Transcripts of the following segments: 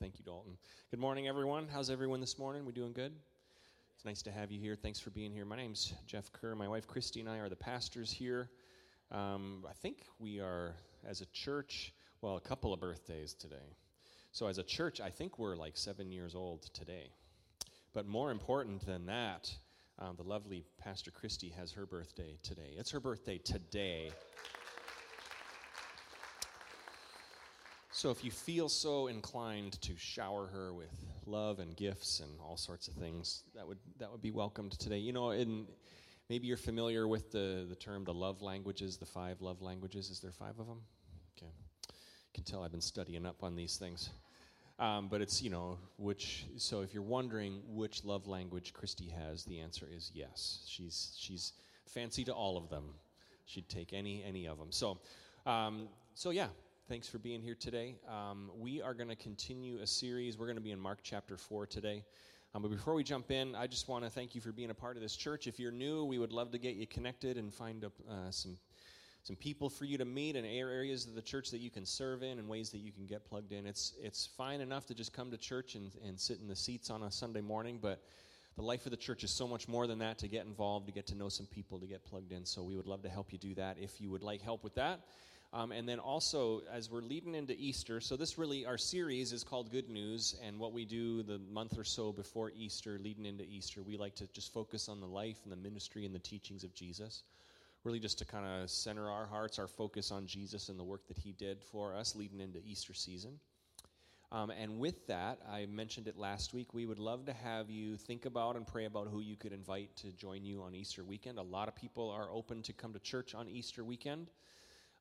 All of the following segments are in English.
Thank you, Dalton. Good morning, everyone. How's everyone this morning? We doing good? It's nice to have you here. Thanks for being here. My name's Jeff Kerr. My wife Christy and I are the pastors here. Um, I think we are, as a church, well, a couple of birthdays today. So, as a church, I think we're like seven years old today. But more important than that, um, the lovely Pastor Christy has her birthday today. It's her birthday today. So if you feel so inclined to shower her with love and gifts and all sorts of things, that would that would be welcomed today. You know, and maybe you're familiar with the the term the love languages, the five love languages. Is there five of them? Okay, you can tell I've been studying up on these things. Um, but it's you know which. So if you're wondering which love language Christy has, the answer is yes. She's she's fancy to all of them. She'd take any any of them. So um, so yeah, Thanks for being here today. Um, we are going to continue a series. We're going to be in Mark chapter 4 today. Um, but before we jump in, I just want to thank you for being a part of this church. If you're new, we would love to get you connected and find uh, some some people for you to meet and areas of the church that you can serve in and ways that you can get plugged in. It's it's fine enough to just come to church and, and sit in the seats on a Sunday morning, but the life of the church is so much more than that to get involved, to get to know some people, to get plugged in. So we would love to help you do that if you would like help with that. Um, and then also, as we're leading into Easter, so this really, our series is called Good News. And what we do the month or so before Easter, leading into Easter, we like to just focus on the life and the ministry and the teachings of Jesus. Really, just to kind of center our hearts, our focus on Jesus and the work that he did for us leading into Easter season. Um, and with that, I mentioned it last week, we would love to have you think about and pray about who you could invite to join you on Easter weekend. A lot of people are open to come to church on Easter weekend.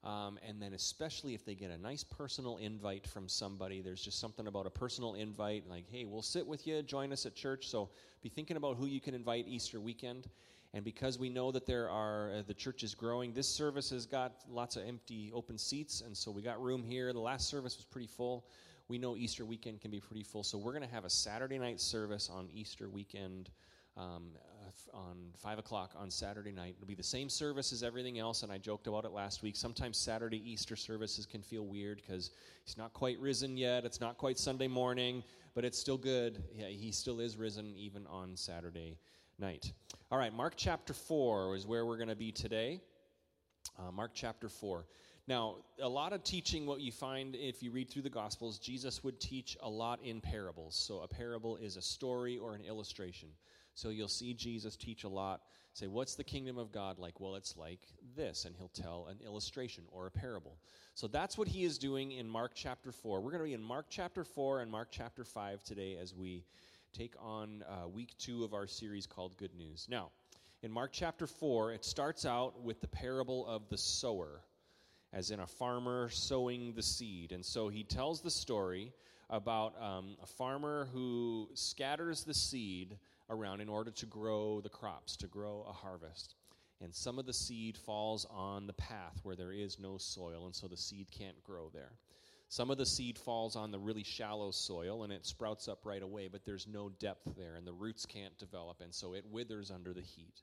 Um, and then, especially if they get a nice personal invite from somebody, there's just something about a personal invite, like, hey, we'll sit with you, join us at church. So be thinking about who you can invite Easter weekend. And because we know that there are, uh, the church is growing, this service has got lots of empty open seats. And so we got room here. The last service was pretty full. We know Easter weekend can be pretty full. So we're going to have a Saturday night service on Easter weekend um, on 5 o'clock on Saturday night. It'll be the same service as everything else, and I joked about it last week. Sometimes Saturday Easter services can feel weird because he's not quite risen yet. It's not quite Sunday morning, but it's still good. Yeah, he still is risen even on Saturday night. All right, Mark chapter 4 is where we're going to be today. Uh, Mark chapter 4. Now, a lot of teaching, what you find if you read through the Gospels, Jesus would teach a lot in parables. So, a parable is a story or an illustration. So you'll see Jesus teach a lot. Say, what's the kingdom of God like? Well, it's like this. And he'll tell an illustration or a parable. So that's what he is doing in Mark chapter 4. We're going to be in Mark chapter 4 and Mark chapter 5 today as we take on uh, week two of our series called Good News. Now, in Mark chapter 4, it starts out with the parable of the sower, as in a farmer sowing the seed. And so he tells the story about um, a farmer who scatters the seed around in order to grow the crops, to grow a harvest. And some of the seed falls on the path where there is no soil, and so the seed can't grow there. Some of the seed falls on the really shallow soil and it sprouts up right away, but there's no depth there, and the roots can't develop, and so it withers under the heat.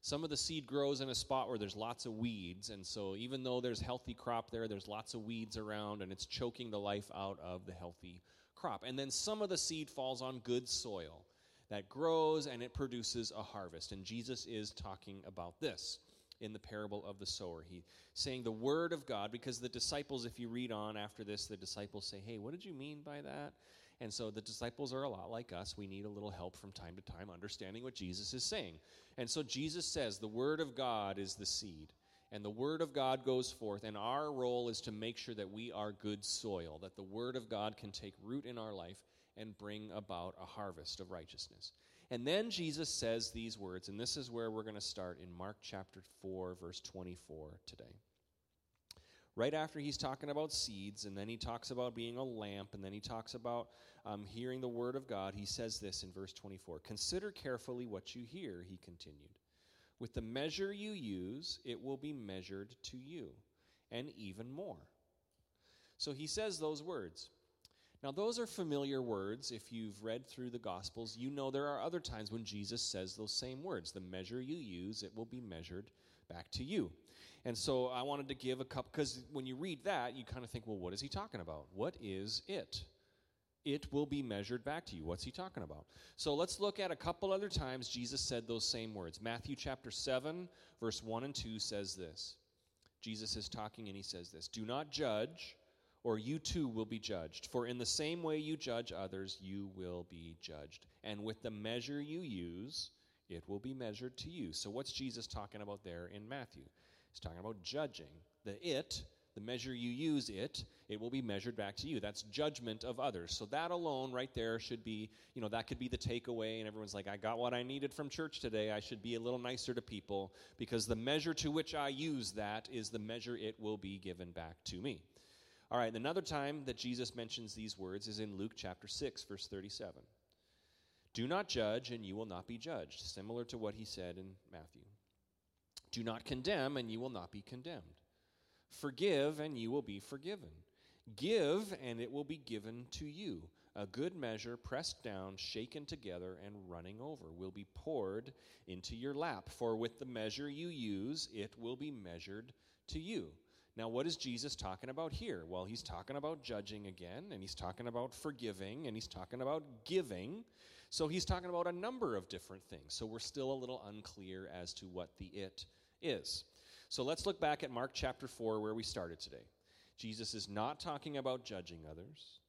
Some of the seed grows in a spot where there's lots of weeds, and so even though there's healthy crop there, there's lots of weeds around, and it's choking the life out of the healthy crop. And then some of the seed falls on good soil that grows and it produces a harvest. And Jesus is talking about this in the parable of the sower. He saying the word of God because the disciples if you read on after this the disciples say, "Hey, what did you mean by that?" And so the disciples are a lot like us. We need a little help from time to time understanding what Jesus is saying. And so Jesus says the word of God is the seed. And the word of God goes forth, and our role is to make sure that we are good soil, that the word of God can take root in our life and bring about a harvest of righteousness. And then Jesus says these words, and this is where we're going to start in Mark chapter 4, verse 24 today. Right after he's talking about seeds, and then he talks about being a lamp, and then he talks about um, hearing the word of God, he says this in verse 24 Consider carefully what you hear, he continued. With the measure you use, it will be measured to you, and even more. So he says those words. Now, those are familiar words. If you've read through the Gospels, you know there are other times when Jesus says those same words. The measure you use, it will be measured back to you. And so I wanted to give a couple, because when you read that, you kind of think, well, what is he talking about? What is it? it will be measured back to you. What's he talking about? So let's look at a couple other times Jesus said those same words. Matthew chapter 7, verse 1 and 2 says this. Jesus is talking and he says this Do not judge, or you too will be judged. For in the same way you judge others, you will be judged. And with the measure you use, it will be measured to you. So what's Jesus talking about there in Matthew? He's talking about judging. The it the measure you use it, it will be measured back to you. That's judgment of others. So that alone right there should be, you know, that could be the takeaway. And everyone's like, I got what I needed from church today. I should be a little nicer to people because the measure to which I use that is the measure it will be given back to me. All right, another time that Jesus mentions these words is in Luke chapter 6, verse 37. Do not judge, and you will not be judged, similar to what he said in Matthew. Do not condemn, and you will not be condemned. Forgive, and you will be forgiven. Give, and it will be given to you. A good measure, pressed down, shaken together, and running over, will be poured into your lap. For with the measure you use, it will be measured to you. Now, what is Jesus talking about here? Well, he's talking about judging again, and he's talking about forgiving, and he's talking about giving. So he's talking about a number of different things. So we're still a little unclear as to what the it is. So let's look back at Mark chapter 4, where we started today. Jesus is not talking about judging others,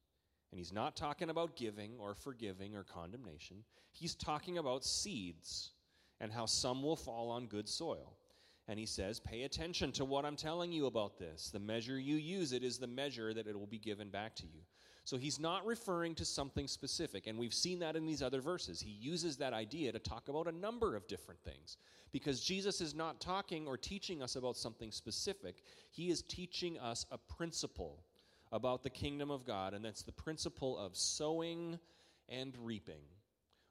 and he's not talking about giving or forgiving or condemnation. He's talking about seeds and how some will fall on good soil. And he says, Pay attention to what I'm telling you about this. The measure you use it is the measure that it will be given back to you. So he's not referring to something specific, and we've seen that in these other verses. He uses that idea to talk about a number of different things because Jesus is not talking or teaching us about something specific, he is teaching us a principle about the kingdom of God, and that's the principle of sowing and reaping.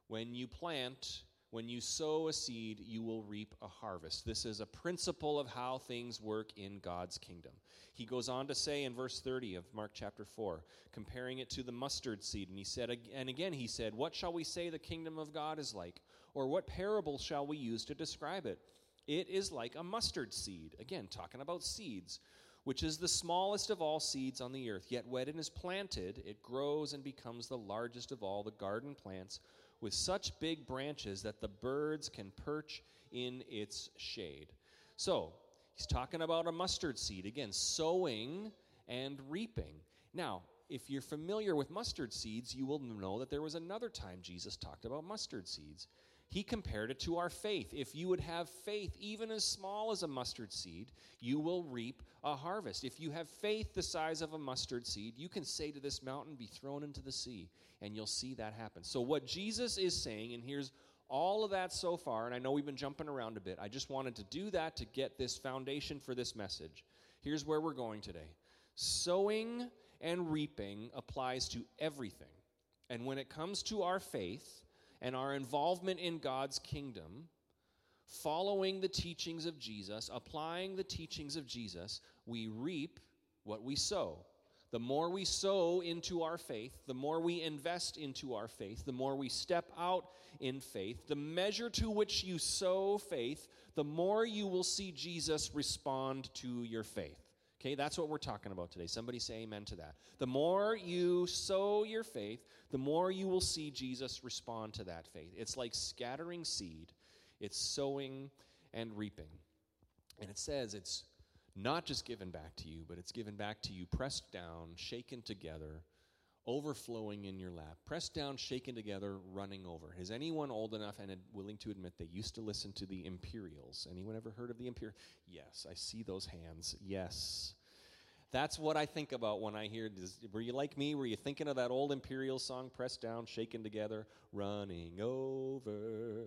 When you plant, when you sow a seed, you will reap a harvest. This is a principle of how things work in God's kingdom. He goes on to say in verse 30 of Mark chapter 4, comparing it to the mustard seed, and he said, and again he said, What shall we say the kingdom of God is like? Or what parable shall we use to describe it? It is like a mustard seed. Again, talking about seeds, which is the smallest of all seeds on the earth. Yet when it is planted, it grows and becomes the largest of all the garden plants with such big branches that the birds can perch in its shade. So, he's talking about a mustard seed. Again, sowing and reaping. Now, if you're familiar with mustard seeds, you will know that there was another time Jesus talked about mustard seeds. He compared it to our faith. If you would have faith, even as small as a mustard seed, you will reap a harvest. If you have faith the size of a mustard seed, you can say to this mountain, Be thrown into the sea, and you'll see that happen. So, what Jesus is saying, and here's all of that so far, and I know we've been jumping around a bit. I just wanted to do that to get this foundation for this message. Here's where we're going today sowing and reaping applies to everything. And when it comes to our faith, and our involvement in God's kingdom, following the teachings of Jesus, applying the teachings of Jesus, we reap what we sow. The more we sow into our faith, the more we invest into our faith, the more we step out in faith, the measure to which you sow faith, the more you will see Jesus respond to your faith. Okay, that's what we're talking about today. Somebody say amen to that. The more you sow your faith, the more you will see Jesus respond to that faith. It's like scattering seed, it's sowing and reaping. And it says it's not just given back to you, but it's given back to you, pressed down, shaken together, overflowing in your lap. Pressed down, shaken together, running over. Is anyone old enough and willing to admit they used to listen to the Imperials? Anyone ever heard of the Imperials? Yes, I see those hands. Yes. That's what I think about when I hear. Does, were you like me? Were you thinking of that old Imperial song, pressed down, shaken together, running over?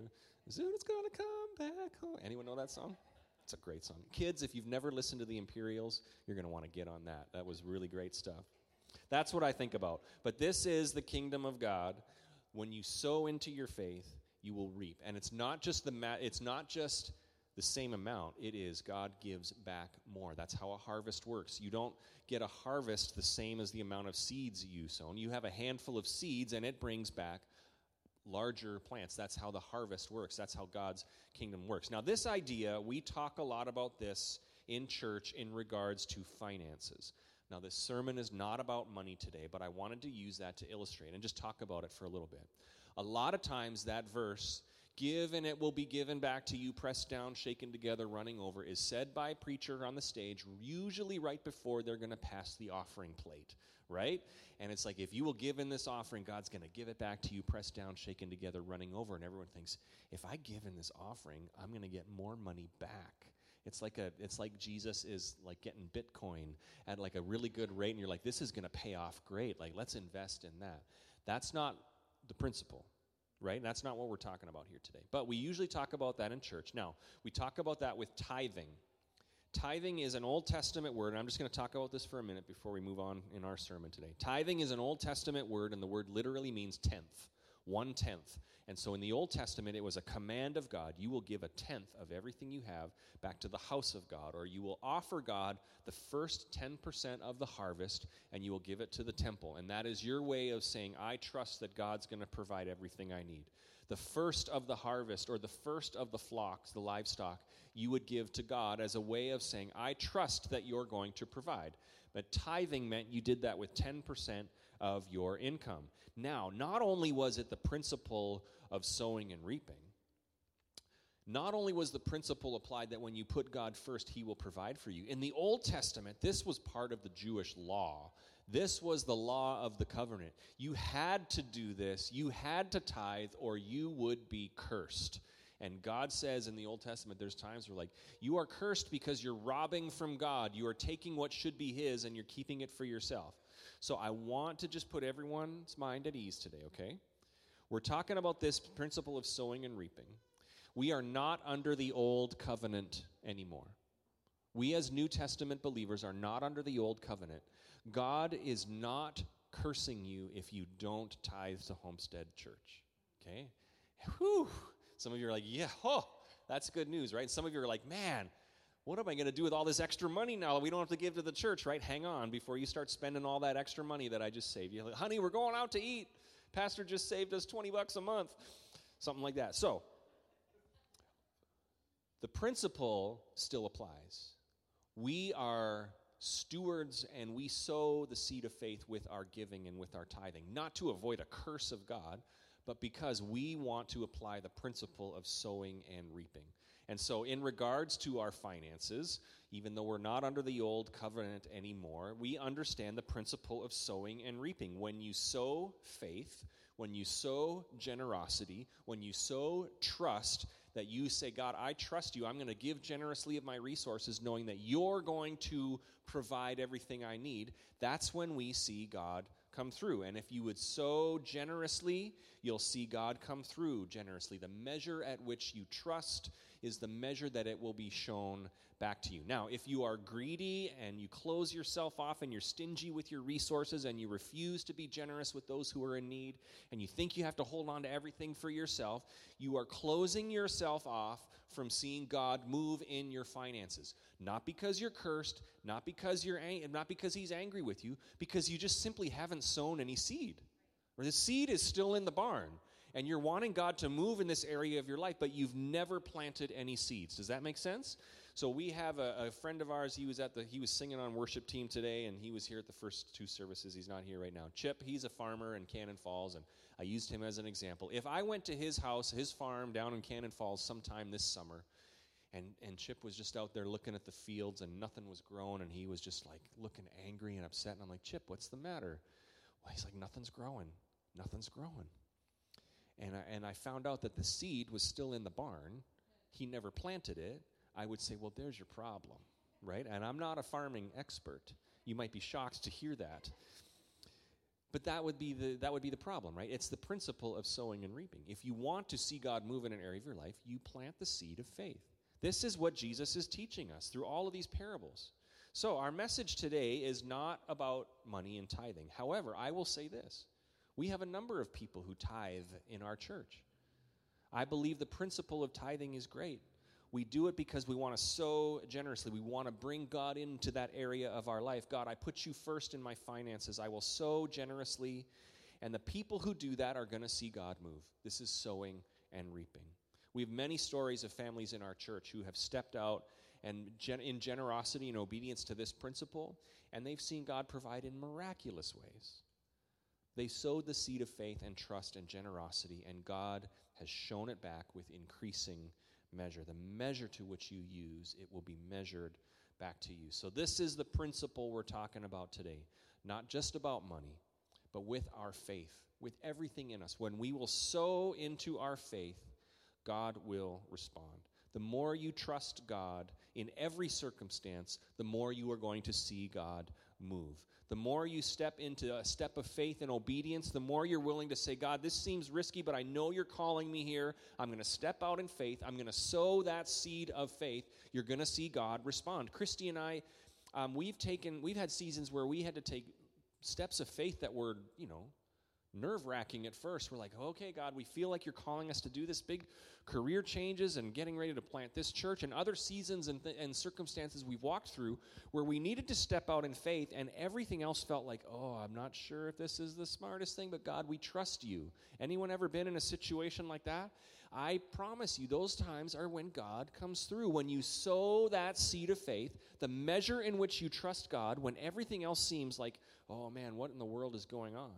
Soon it's gonna come back home. Anyone know that song? It's a great song. Kids, if you've never listened to the Imperials, you're gonna want to get on that. That was really great stuff. That's what I think about. But this is the kingdom of God. When you sow into your faith, you will reap. And it's not just the ma- it's not just the same amount. It is God gives back more. That's how a harvest works. You don't get a harvest the same as the amount of seeds you sown. You have a handful of seeds and it brings back larger plants. That's how the harvest works. That's how God's kingdom works. Now, this idea, we talk a lot about this in church in regards to finances. Now, this sermon is not about money today, but I wanted to use that to illustrate and just talk about it for a little bit. A lot of times, that verse, give and it will be given back to you, pressed down, shaken together, running over, is said by a preacher on the stage, usually right before they're going to pass the offering plate, right? And it's like, if you will give in this offering, God's going to give it back to you, pressed down, shaken together, running over. And everyone thinks, if I give in this offering, I'm going to get more money back. It's like a it's like Jesus is like getting Bitcoin at like a really good rate, and you're like, this is gonna pay off great. Like, let's invest in that. That's not the principle, right? That's not what we're talking about here today. But we usually talk about that in church. Now, we talk about that with tithing. Tithing is an Old Testament word, and I'm just going to talk about this for a minute before we move on in our sermon today. Tithing is an Old Testament word, and the word literally means tenth, one tenth. And so in the Old Testament, it was a command of God you will give a tenth of everything you have back to the house of God, or you will offer God the first 10% of the harvest and you will give it to the temple. And that is your way of saying, I trust that God's going to provide everything I need. The first of the harvest, or the first of the flocks, the livestock, you would give to God as a way of saying, I trust that you're going to provide. But tithing meant you did that with 10% of your income. Now, not only was it the principle of sowing and reaping, not only was the principle applied that when you put God first, He will provide for you. In the Old Testament, this was part of the Jewish law. This was the law of the covenant. You had to do this, you had to tithe, or you would be cursed. And God says in the Old Testament, there's times where, like, you are cursed because you're robbing from God. You are taking what should be His and you're keeping it for yourself. So I want to just put everyone's mind at ease today, okay? We're talking about this principle of sowing and reaping. We are not under the old covenant anymore. We, as New Testament believers, are not under the old covenant. God is not cursing you if you don't tithe to Homestead Church. Okay? Whew. Some of you are like, yeah, oh, that's good news, right? Some of you are like, man, what am I going to do with all this extra money now? That we don't have to give to the church, right? Hang on before you start spending all that extra money that I just saved you. Like, Honey, we're going out to eat. Pastor just saved us 20 bucks a month. Something like that. So, the principle still applies. We are stewards and we sow the seed of faith with our giving and with our tithing, not to avoid a curse of God, but because we want to apply the principle of sowing and reaping. And so, in regards to our finances, even though we're not under the old covenant anymore, we understand the principle of sowing and reaping. When you sow faith, when you sow generosity, when you sow trust, that you say, God, I trust you. I'm going to give generously of my resources, knowing that you're going to provide everything I need. That's when we see God come through. And if you would sow generously, you'll see God come through generously. The measure at which you trust is the measure that it will be shown back to you. Now, if you are greedy and you close yourself off and you're stingy with your resources and you refuse to be generous with those who are in need and you think you have to hold on to everything for yourself, you are closing yourself off from seeing God move in your finances. Not because you're cursed, not because you're ang- not because he's angry with you, because you just simply haven't sown any seed. Or the seed is still in the barn and you're wanting God to move in this area of your life, but you've never planted any seeds. Does that make sense? So we have a, a, friend of ours. He was at the he was singing on worship team today, and he was here at the first two services. He's not here right now. Chip, he's a farmer in Cannon Falls, and I used him as an example. If I went to his house, his farm down in Cannon Falls, sometime this summer, and and Chip was just out there looking at the fields, and nothing was growing, and he was just like looking angry and upset. And I'm like, Chip, what's the matter? Well, he's like, nothing's growing, nothing's growing. And I, and I found out that the seed was still in the barn. He never planted it. I would say, well, there's your problem, right? And I'm not a farming expert. You might be shocked to hear that. But that would be the that would be the problem, right? It's the principle of sowing and reaping. If you want to see God move in an area of your life, you plant the seed of faith. This is what Jesus is teaching us through all of these parables. So, our message today is not about money and tithing. However, I will say this we have a number of people who tithe in our church. I believe the principle of tithing is great. We do it because we want to sow generously. We want to bring God into that area of our life. God, I put you first in my finances. I will sow generously. And the people who do that are going to see God move. This is sowing and reaping. We have many stories of families in our church who have stepped out and gen- in generosity and obedience to this principle, and they've seen God provide in miraculous ways. They sowed the seed of faith and trust and generosity, and God has shown it back with increasing measure. The measure to which you use, it will be measured back to you. So, this is the principle we're talking about today. Not just about money, but with our faith, with everything in us. When we will sow into our faith, God will respond. The more you trust God in every circumstance, the more you are going to see God move. The more you step into a step of faith and obedience, the more you're willing to say, God, this seems risky, but I know you're calling me here. I'm going to step out in faith. I'm going to sow that seed of faith. You're going to see God respond. Christy and I, um, we've taken, we've had seasons where we had to take steps of faith that were, you know, nerve wracking at first. We're like, okay, God, we feel like you're calling us to do this big career changes and getting ready to plant this church and other seasons and, th- and circumstances we've walked through where we needed to step out in faith and everything else felt like, oh, I'm not sure if this is the smartest thing, but God, we trust you. Anyone ever been in a situation like that? I promise you, those times are when God comes through. When you sow that seed of faith, the measure in which you trust God, when everything else seems like, oh man, what in the world is going on?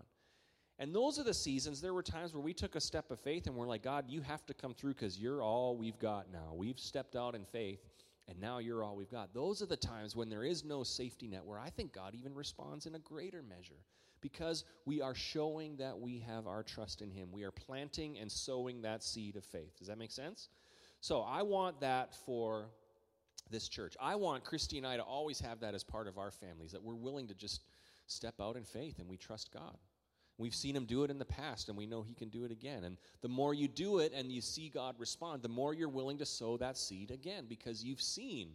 And those are the seasons. There were times where we took a step of faith and we're like, God, you have to come through because you're all we've got now. We've stepped out in faith and now you're all we've got. Those are the times when there is no safety net where I think God even responds in a greater measure because we are showing that we have our trust in Him. We are planting and sowing that seed of faith. Does that make sense? So I want that for this church. I want Christy and I to always have that as part of our families, that we're willing to just step out in faith and we trust God. We've seen him do it in the past, and we know he can do it again. And the more you do it and you see God respond, the more you're willing to sow that seed again because you've seen.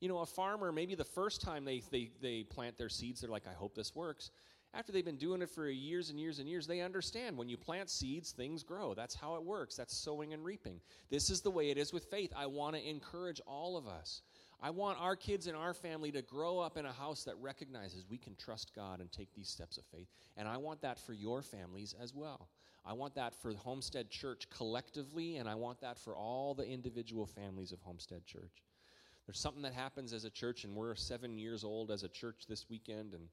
You know, a farmer, maybe the first time they, they, they plant their seeds, they're like, I hope this works. After they've been doing it for years and years and years, they understand when you plant seeds, things grow. That's how it works. That's sowing and reaping. This is the way it is with faith. I want to encourage all of us I want our kids and our family to grow up in a house that recognizes we can trust God and take these steps of faith. And I want that for your families as well. I want that for Homestead Church collectively, and I want that for all the individual families of Homestead Church. There's something that happens as a church, and we're seven years old as a church this weekend, and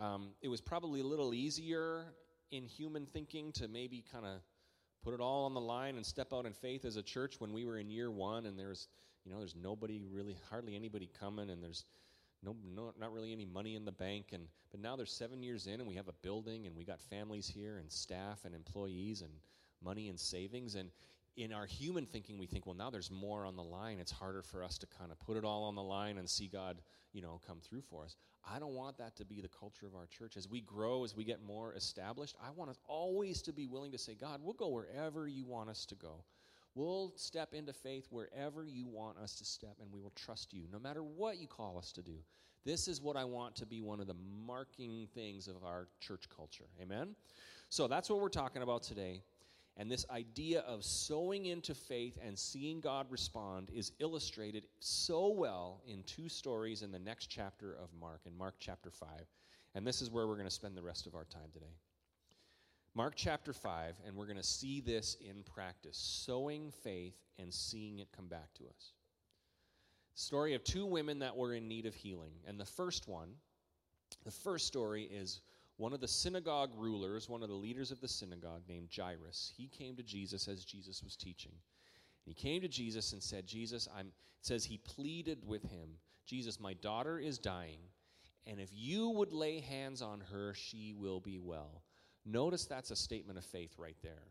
um, it was probably a little easier in human thinking to maybe kind of put it all on the line and step out in faith as a church when we were in year one, and there's you know, there's nobody really, hardly anybody coming, and there's no, no, not really any money in the bank. And but now they're seven years in, and we have a building, and we got families here, and staff, and employees, and money and savings. And in our human thinking, we think, well, now there's more on the line. It's harder for us to kind of put it all on the line and see God, you know, come through for us. I don't want that to be the culture of our church. As we grow, as we get more established, I want us always to be willing to say, God, we'll go wherever you want us to go. We'll step into faith wherever you want us to step, and we will trust you, no matter what you call us to do. This is what I want to be one of the marking things of our church culture. Amen? So that's what we're talking about today. And this idea of sowing into faith and seeing God respond is illustrated so well in two stories in the next chapter of Mark, in Mark chapter 5. And this is where we're going to spend the rest of our time today. Mark chapter 5, and we're going to see this in practice sowing faith and seeing it come back to us. Story of two women that were in need of healing. And the first one, the first story is one of the synagogue rulers, one of the leaders of the synagogue named Jairus. He came to Jesus as Jesus was teaching. And he came to Jesus and said, Jesus, I'm, says he pleaded with him, Jesus, my daughter is dying, and if you would lay hands on her, she will be well. Notice that's a statement of faith right there.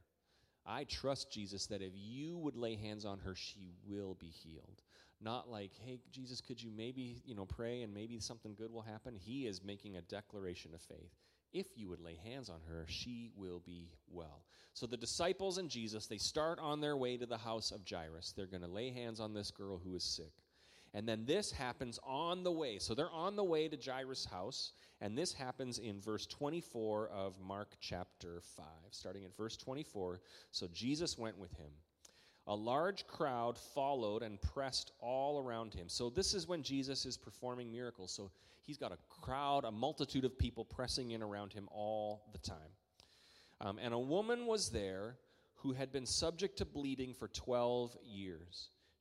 I trust Jesus that if you would lay hands on her, she will be healed. Not like, hey, Jesus, could you maybe, you know, pray and maybe something good will happen? He is making a declaration of faith. If you would lay hands on her, she will be well. So the disciples and Jesus, they start on their way to the house of Jairus. They're going to lay hands on this girl who is sick. And then this happens on the way. So they're on the way to Jairus' house, and this happens in verse 24 of Mark chapter 5, starting at verse 24. So Jesus went with him. A large crowd followed and pressed all around him. So this is when Jesus is performing miracles. So he's got a crowd, a multitude of people pressing in around him all the time. Um, and a woman was there who had been subject to bleeding for 12 years.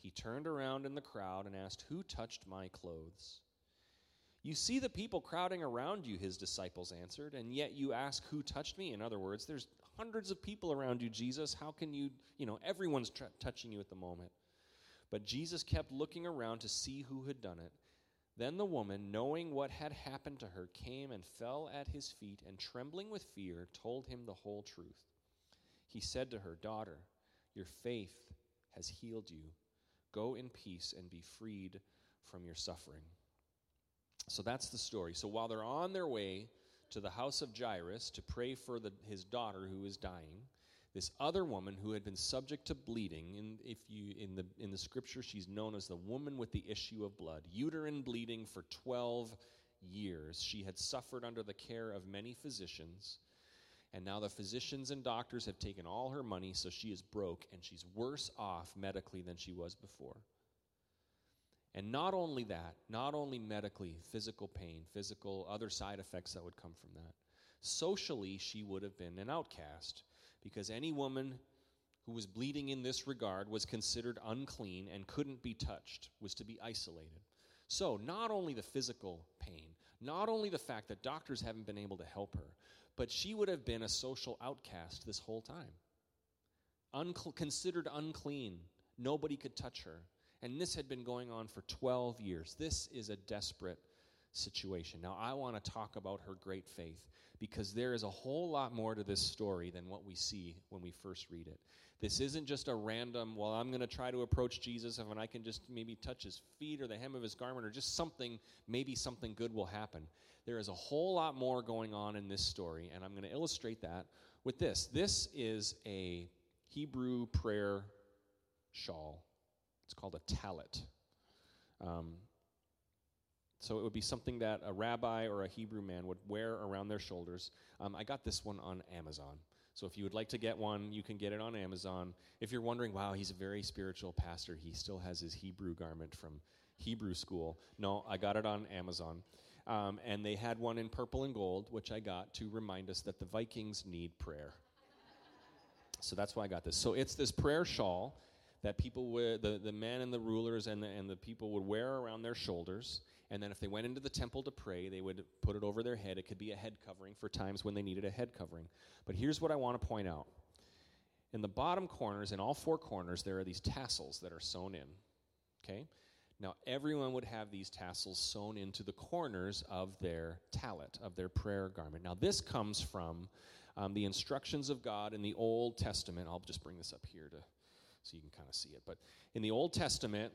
He turned around in the crowd and asked, Who touched my clothes? You see the people crowding around you, his disciples answered, and yet you ask, Who touched me? In other words, there's hundreds of people around you, Jesus. How can you, you know, everyone's touching you at the moment. But Jesus kept looking around to see who had done it. Then the woman, knowing what had happened to her, came and fell at his feet, and trembling with fear, told him the whole truth. He said to her, Daughter, your faith has healed you. Go in peace and be freed from your suffering. So that's the story. So while they're on their way to the house of Jairus to pray for the, his daughter who is dying, this other woman who had been subject to bleeding, in, if you, in, the, in the scripture, she's known as the woman with the issue of blood, uterine bleeding for 12 years. She had suffered under the care of many physicians. And now the physicians and doctors have taken all her money, so she is broke and she's worse off medically than she was before. And not only that, not only medically, physical pain, physical other side effects that would come from that. Socially, she would have been an outcast because any woman who was bleeding in this regard was considered unclean and couldn't be touched, was to be isolated. So, not only the physical pain, not only the fact that doctors haven't been able to help her, but she would have been a social outcast this whole time. Considered unclean. Nobody could touch her. And this had been going on for 12 years. This is a desperate situation. Now, I want to talk about her great faith because there is a whole lot more to this story than what we see when we first read it. This isn't just a random, well, I'm going to try to approach Jesus, and I can just maybe touch his feet or the hem of his garment or just something, maybe something good will happen. There is a whole lot more going on in this story, and I'm going to illustrate that with this. This is a Hebrew prayer shawl. It's called a tallit. Um, so it would be something that a rabbi or a Hebrew man would wear around their shoulders. Um, I got this one on Amazon. So if you would like to get one, you can get it on Amazon. If you're wondering, wow, he's a very spiritual pastor, he still has his Hebrew garment from Hebrew school. No, I got it on Amazon. Um, and they had one in purple and gold, which I got to remind us that the Vikings need prayer. so that's why I got this. So it's this prayer shawl that people would, the, the men and the rulers and the, and the people would wear around their shoulders. And then if they went into the temple to pray, they would put it over their head. It could be a head covering for times when they needed a head covering. But here's what I want to point out. In the bottom corners, in all four corners, there are these tassels that are sewn in. Okay? Now, everyone would have these tassels sewn into the corners of their tallit, of their prayer garment. Now, this comes from um, the instructions of God in the Old Testament. I'll just bring this up here to so you can kind of see it. But in the Old Testament,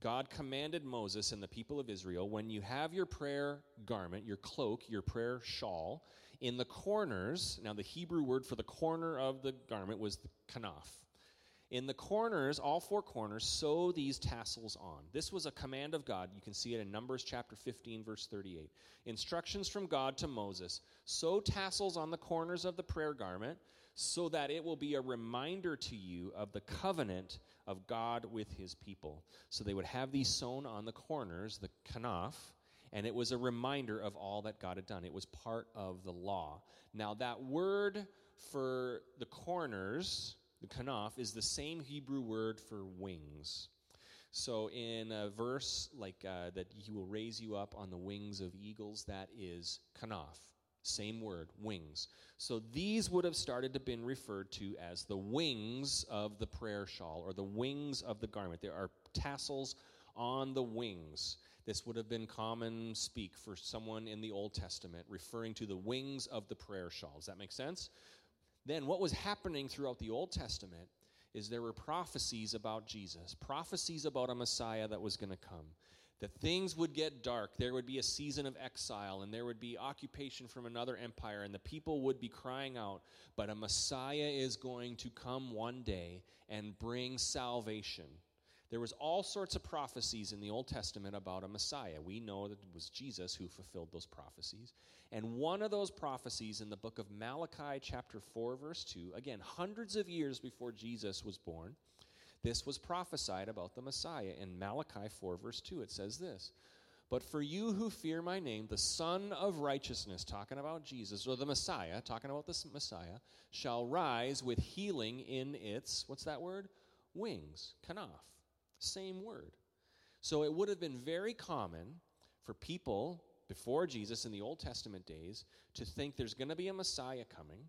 God commanded Moses and the people of Israel when you have your prayer garment, your cloak, your prayer shawl, in the corners, now the Hebrew word for the corner of the garment was the kanaf. In the corners, all four corners, sew these tassels on. This was a command of God. You can see it in Numbers chapter 15, verse 38. Instructions from God to Moses sew tassels on the corners of the prayer garment so that it will be a reminder to you of the covenant of God with his people. So they would have these sewn on the corners, the kanaf, and it was a reminder of all that God had done. It was part of the law. Now, that word for the corners, the kanaf, is the same Hebrew word for wings. So, in a verse like uh, that, he will raise you up on the wings of eagles, that is kanaf. Same word, wings. So these would have started to been referred to as the wings of the prayer shawl or the wings of the garment. There are tassels on the wings. This would have been common speak for someone in the Old Testament, referring to the wings of the prayer shawl. Does that make sense? Then, what was happening throughout the Old Testament is there were prophecies about Jesus, prophecies about a Messiah that was going to come that things would get dark. There would be a season of exile, and there would be occupation from another empire, and the people would be crying out, But a Messiah is going to come one day and bring salvation. There was all sorts of prophecies in the Old Testament about a Messiah. We know that it was Jesus who fulfilled those prophecies. And one of those prophecies in the book of Malachi chapter 4 verse 2, again hundreds of years before Jesus was born, this was prophesied about the Messiah. In Malachi 4 verse 2 it says this: but for you who fear my name, the Son of Righteousness, talking about Jesus, or the Messiah, talking about the Messiah, shall rise with healing in its, what's that word? Wings, kanaf. Same word. So it would have been very common for people before Jesus in the Old Testament days to think there's going to be a Messiah coming,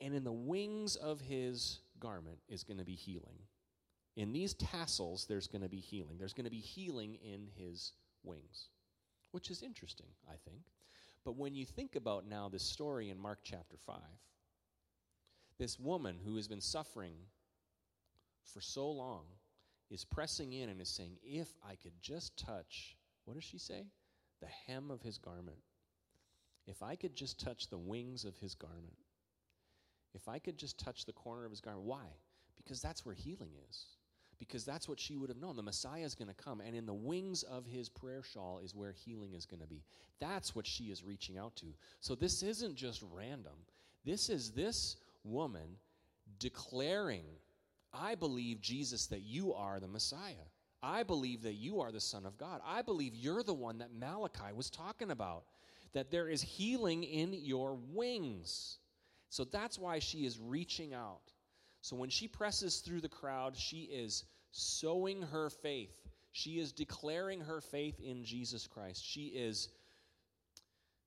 and in the wings of his garment is going to be healing. In these tassels, there's going to be healing. There's going to be healing in his wings, which is interesting, I think. But when you think about now this story in Mark chapter 5, this woman who has been suffering for so long is pressing in and is saying, If I could just touch, what does she say? The hem of his garment. If I could just touch the wings of his garment. If I could just touch the corner of his garment. Why? Because that's where healing is because that's what she would have known. The Messiah is going to come, and in the wings of his prayer shawl is where healing is going to be. That's what she is reaching out to. So this isn't just random. This is this woman declaring, I believe, Jesus, that you are the Messiah. I believe that you are the Son of God. I believe you're the one that Malachi was talking about, that there is healing in your wings. So that's why she is reaching out. So when she presses through the crowd, she is sowing her faith. She is declaring her faith in Jesus Christ. She is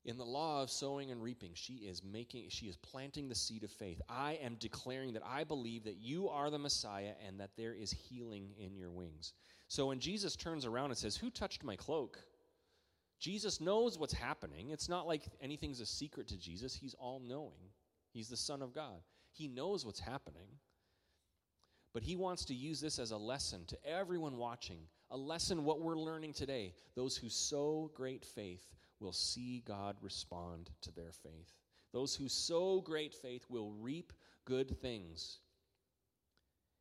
in the law of sowing and reaping. She is making she is planting the seed of faith. I am declaring that I believe that you are the Messiah and that there is healing in your wings. So when Jesus turns around and says, "Who touched my cloak?" Jesus knows what's happening. It's not like anything's a secret to Jesus. He's all knowing. He's the Son of God. He knows what's happening. But he wants to use this as a lesson to everyone watching, a lesson what we're learning today. Those who sow great faith will see God respond to their faith. Those who sow great faith will reap good things.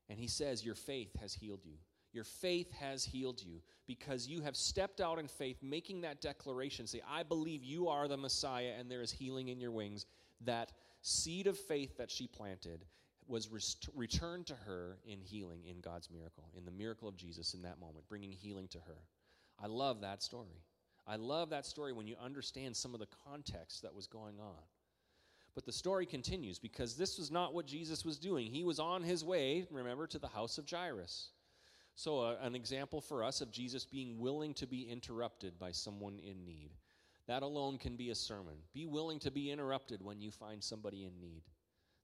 And he says, Your faith has healed you. Your faith has healed you because you have stepped out in faith, making that declaration. Say, I believe you are the Messiah and there is healing in your wings. That seed of faith that she planted was rest- returned to her in healing in God's miracle, in the miracle of Jesus in that moment, bringing healing to her. I love that story. I love that story when you understand some of the context that was going on. But the story continues because this was not what Jesus was doing. He was on his way, remember, to the house of Jairus. So, uh, an example for us of Jesus being willing to be interrupted by someone in need. That alone can be a sermon. Be willing to be interrupted when you find somebody in need.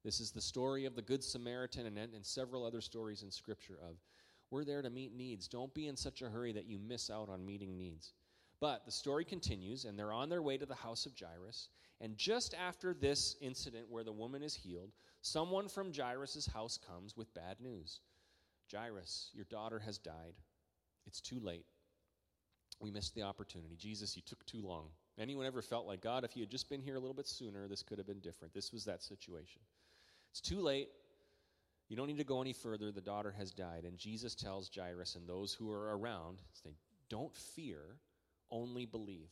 This is the story of the Good Samaritan and, and several other stories in Scripture of we're there to meet needs. Don't be in such a hurry that you miss out on meeting needs. But the story continues, and they're on their way to the house of Jairus. And just after this incident where the woman is healed, someone from Jairus' house comes with bad news Jairus, your daughter has died. It's too late. We missed the opportunity. Jesus, you took too long. Anyone ever felt like, God, if you had just been here a little bit sooner, this could have been different? This was that situation. It's too late. You don't need to go any further. The daughter has died. And Jesus tells Jairus and those who are around, say, Don't fear, only believe.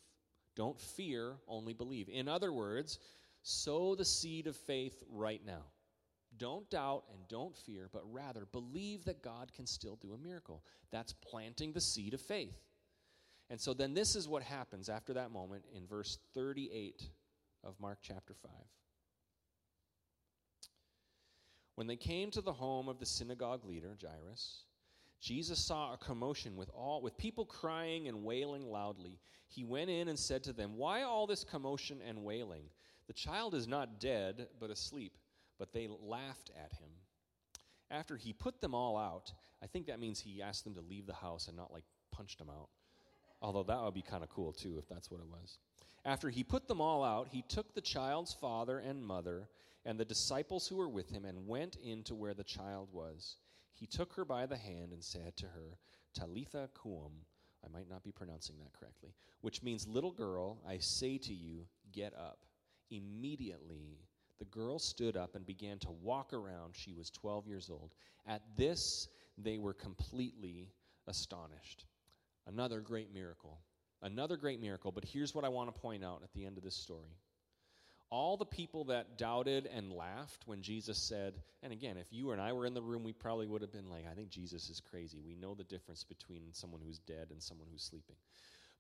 Don't fear, only believe. In other words, sow the seed of faith right now. Don't doubt and don't fear, but rather believe that God can still do a miracle. That's planting the seed of faith. And so then this is what happens after that moment in verse 38 of Mark chapter 5. When they came to the home of the synagogue leader, Jairus, Jesus saw a commotion with all with people crying and wailing loudly. He went in and said to them, "Why all this commotion and wailing? The child is not dead, but asleep." But they laughed at him. After he put them all out, I think that means he asked them to leave the house and not like punched them out. Although that would be kind of cool too if that's what it was. After he put them all out, he took the child's father and mother and the disciples who were with him and went into where the child was. He took her by the hand and said to her, Talitha koum. I might not be pronouncing that correctly, which means, Little girl, I say to you, get up. Immediately, the girl stood up and began to walk around. She was 12 years old. At this, they were completely astonished. Another great miracle. Another great miracle, but here's what I want to point out at the end of this story. All the people that doubted and laughed when Jesus said, and again, if you and I were in the room, we probably would have been like, I think Jesus is crazy. We know the difference between someone who's dead and someone who's sleeping.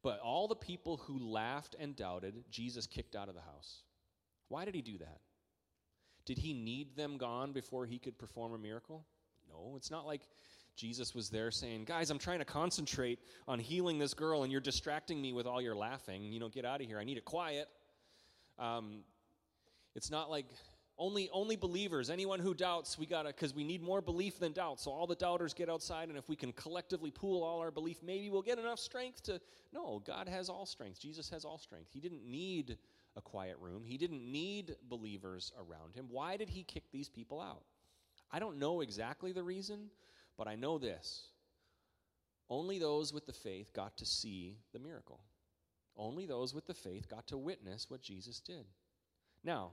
But all the people who laughed and doubted, Jesus kicked out of the house. Why did he do that? Did he need them gone before he could perform a miracle? No, it's not like Jesus was there saying, Guys, I'm trying to concentrate on healing this girl, and you're distracting me with all your laughing. You know, get out of here. I need it quiet. Um, it's not like only only believers. Anyone who doubts we gotta because we need more belief than doubt. So all the doubters get outside and if we can collectively pool all our belief maybe we'll get enough strength to no god has all strength. Jesus has all strength. He didn't need a quiet room. He didn't need believers around him. Why did he kick these people out? I don't know exactly the reason but i know this. Only those with the faith got to see the miracle. Only those with the faith got to witness what jesus did. Now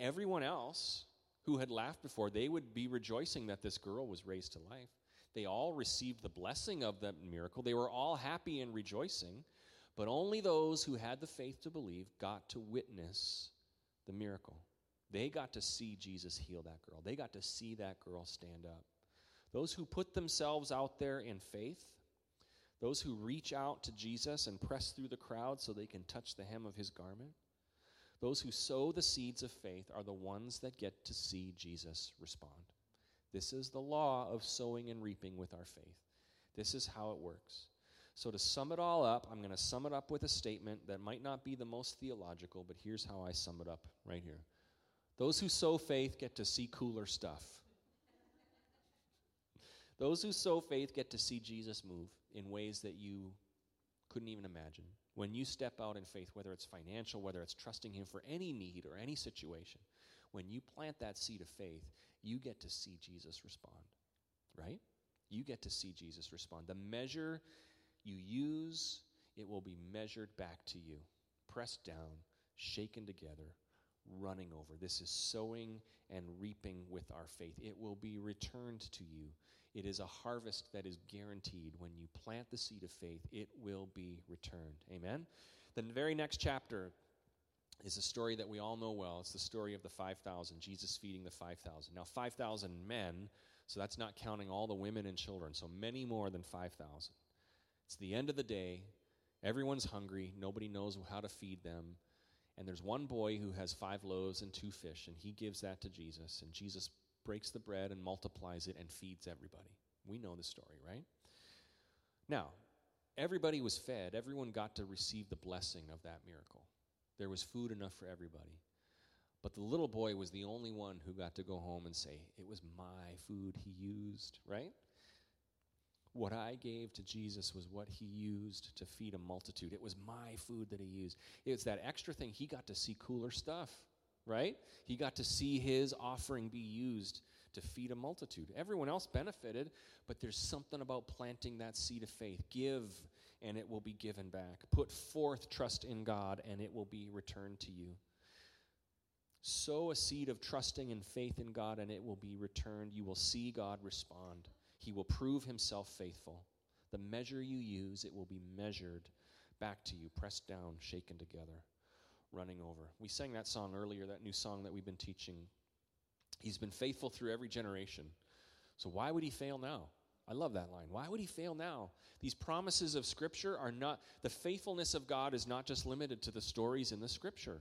everyone else who had laughed before, they would be rejoicing that this girl was raised to life. They all received the blessing of that miracle. They were all happy and rejoicing, but only those who had the faith to believe got to witness the miracle. They got to see Jesus heal that girl. They got to see that girl stand up. Those who put themselves out there in faith, those who reach out to Jesus and press through the crowd so they can touch the hem of his garment, those who sow the seeds of faith are the ones that get to see Jesus respond. This is the law of sowing and reaping with our faith. This is how it works. So, to sum it all up, I'm going to sum it up with a statement that might not be the most theological, but here's how I sum it up right here. Those who sow faith get to see cooler stuff. Those who sow faith get to see Jesus move in ways that you couldn't even imagine. When you step out in faith, whether it's financial, whether it's trusting Him for any need or any situation, when you plant that seed of faith, you get to see Jesus respond, right? You get to see Jesus respond. The measure you use, it will be measured back to you, pressed down, shaken together, running over. This is sowing and reaping with our faith. It will be returned to you it is a harvest that is guaranteed. When you plant the seed of faith, it will be returned. Amen? The very next chapter is a story that we all know well. It's the story of the 5,000, Jesus feeding the 5,000. Now, 5,000 men, so that's not counting all the women and children, so many more than 5,000. It's the end of the day. Everyone's hungry. Nobody knows how to feed them. And there's one boy who has five loaves and two fish, and he gives that to Jesus. And Jesus breaks the bread and multiplies it and feeds everybody. We know the story, right? Now, everybody was fed. Everyone got to receive the blessing of that miracle. There was food enough for everybody. But the little boy was the only one who got to go home and say, It was my food he used, right? What I gave to Jesus was what he used to feed a multitude. It was my food that he used. It's that extra thing. He got to see cooler stuff right? He got to see his offering be used to feed a multitude. Everyone else benefited, but there's something about planting that seed of faith. Give, and it will be given back. Put forth trust in God, and it will be returned to you. Sow a seed of trusting and faith in God, and it will be returned. You will see God respond. He will prove himself faithful. The measure you use, it will be measured back to you, pressed down, shaken together running over. We sang that song earlier, that new song that we've been teaching. He's been faithful through every generation. So why would he fail now? I love that line. Why would he fail now? These promises of Scripture are not, the faithfulness of God is not just limited to the stories in the Scripture.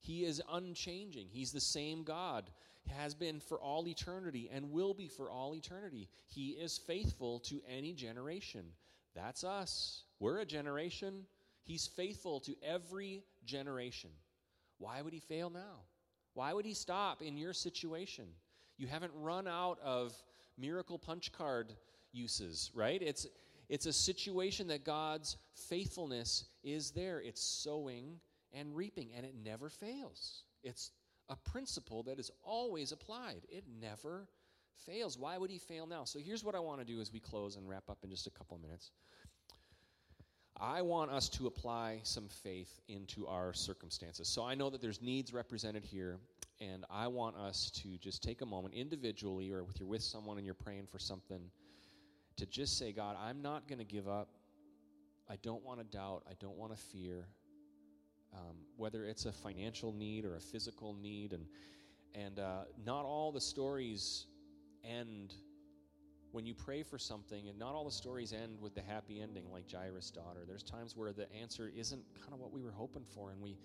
He is unchanging. He's the same God, has been for all eternity, and will be for all eternity. He is faithful to any generation. That's us. We're a generation He's faithful to every generation. Why would he fail now? Why would he stop in your situation? You haven't run out of miracle punch card uses, right? It's it's a situation that God's faithfulness is there. It's sowing and reaping and it never fails. It's a principle that is always applied. It never fails. Why would he fail now? So here's what I want to do as we close and wrap up in just a couple minutes. I want us to apply some faith into our circumstances. So I know that there's needs represented here, and I want us to just take a moment individually or if you're with someone and you're praying for something, to just say, God, I'm not going to give up. I don't want to doubt. I don't want to fear. Um, whether it's a financial need or a physical need, and and uh, not all the stories end when you pray for something, and not all the stories end with the happy ending like Jairus' daughter. There's times where the answer isn't kind of what we were hoping for, and we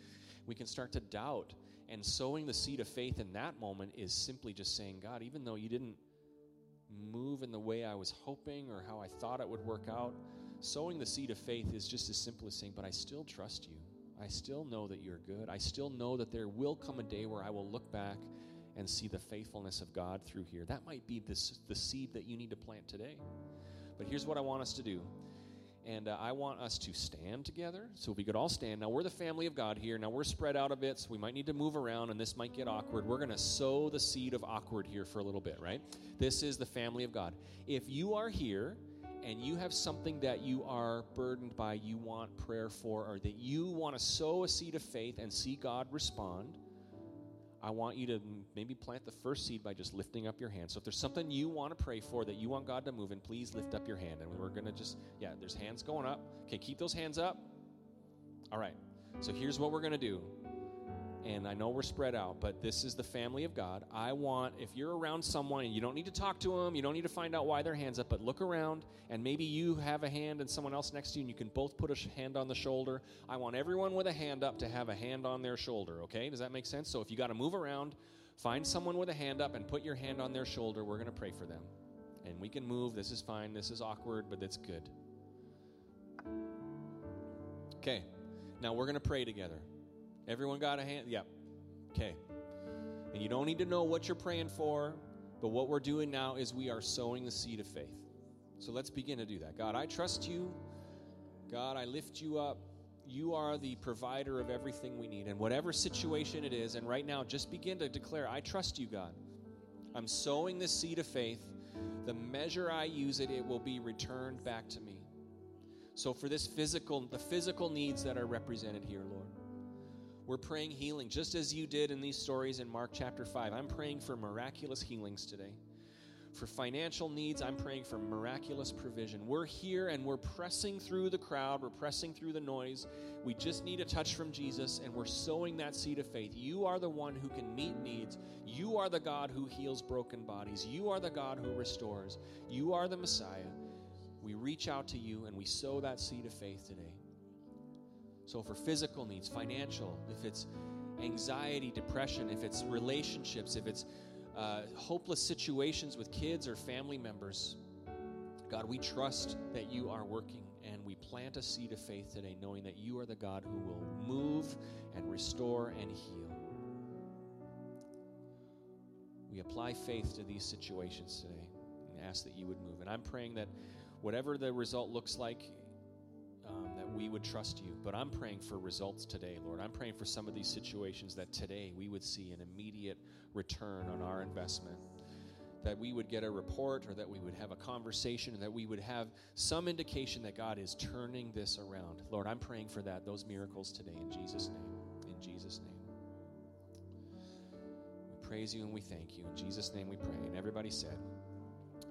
we can start to doubt. And sowing the seed of faith in that moment is simply just saying, God, even though you didn't move in the way I was hoping or how I thought it would work out, sowing the seed of faith is just as simple as saying, But I still trust you. I still know that you're good. I still know that there will come a day where I will look back and see the faithfulness of God through here. That might be this, the seed that you need to plant today. But here's what I want us to do and uh, I want us to stand together. So we could all stand. Now we're the family of God here. Now we're spread out a bit, so we might need to move around, and this might get awkward. We're going to sow the seed of awkward here for a little bit, right? This is the family of God. If you are here and you have something that you are burdened by, you want prayer for, or that you want to sow a seed of faith and see God respond, I want you to maybe plant the first seed by just lifting up your hand. So if there's something you want to pray for that you want God to move in, please lift up your hand. And we're going to just, yeah, there's hands going up. Okay, keep those hands up. All right. So here's what we're going to do and I know we're spread out, but this is the family of God. I want, if you're around someone and you don't need to talk to them, you don't need to find out why their hand's up, but look around and maybe you have a hand and someone else next to you and you can both put a hand on the shoulder. I want everyone with a hand up to have a hand on their shoulder, okay? Does that make sense? So if you got to move around, find someone with a hand up and put your hand on their shoulder. We're going to pray for them. And we can move. This is fine. This is awkward, but it's good. Okay. Now we're going to pray together. Everyone got a hand? Yep. Okay. And you don't need to know what you're praying for, but what we're doing now is we are sowing the seed of faith. So let's begin to do that. God, I trust you. God, I lift you up. You are the provider of everything we need. And whatever situation it is, and right now, just begin to declare, I trust you, God. I'm sowing this seed of faith. The measure I use it, it will be returned back to me. So for this physical, the physical needs that are represented here, Lord. We're praying healing, just as you did in these stories in Mark chapter 5. I'm praying for miraculous healings today. For financial needs, I'm praying for miraculous provision. We're here and we're pressing through the crowd, we're pressing through the noise. We just need a touch from Jesus, and we're sowing that seed of faith. You are the one who can meet needs. You are the God who heals broken bodies. You are the God who restores. You are the Messiah. We reach out to you and we sow that seed of faith today. So, for physical needs, financial, if it's anxiety, depression, if it's relationships, if it's uh, hopeless situations with kids or family members, God, we trust that you are working and we plant a seed of faith today, knowing that you are the God who will move and restore and heal. We apply faith to these situations today and ask that you would move. And I'm praying that whatever the result looks like we would trust you. But I'm praying for results today, Lord. I'm praying for some of these situations that today we would see an immediate return on our investment. That we would get a report or that we would have a conversation and that we would have some indication that God is turning this around. Lord, I'm praying for that, those miracles today in Jesus' name. In Jesus' name. We praise you and we thank you. In Jesus' name we pray. And everybody said,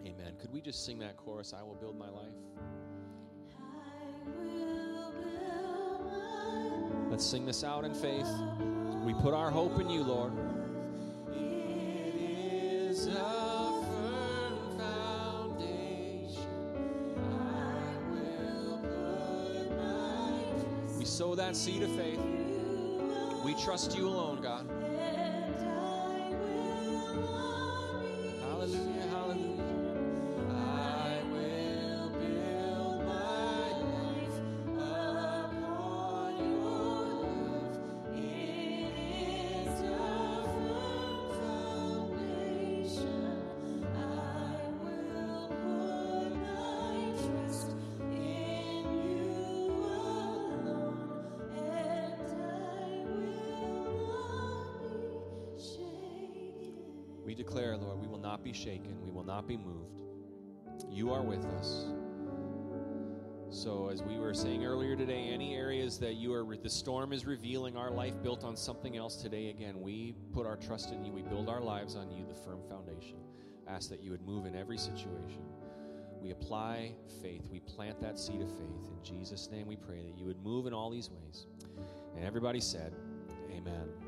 Amen. Could we just sing that chorus, I will build my life? Let's sing this out in faith. We put our hope in you, Lord. It is a firm foundation. I will put my We sow that seed of faith. We trust you alone, God. That you are, the storm is revealing our life built on something else today, again, we put our trust in you. We build our lives on you, the firm foundation. Ask that you would move in every situation. we apply faith. We plant that seed of faith. In Jesus' name we pray that you would move in all these ways. And everybody said, Amen.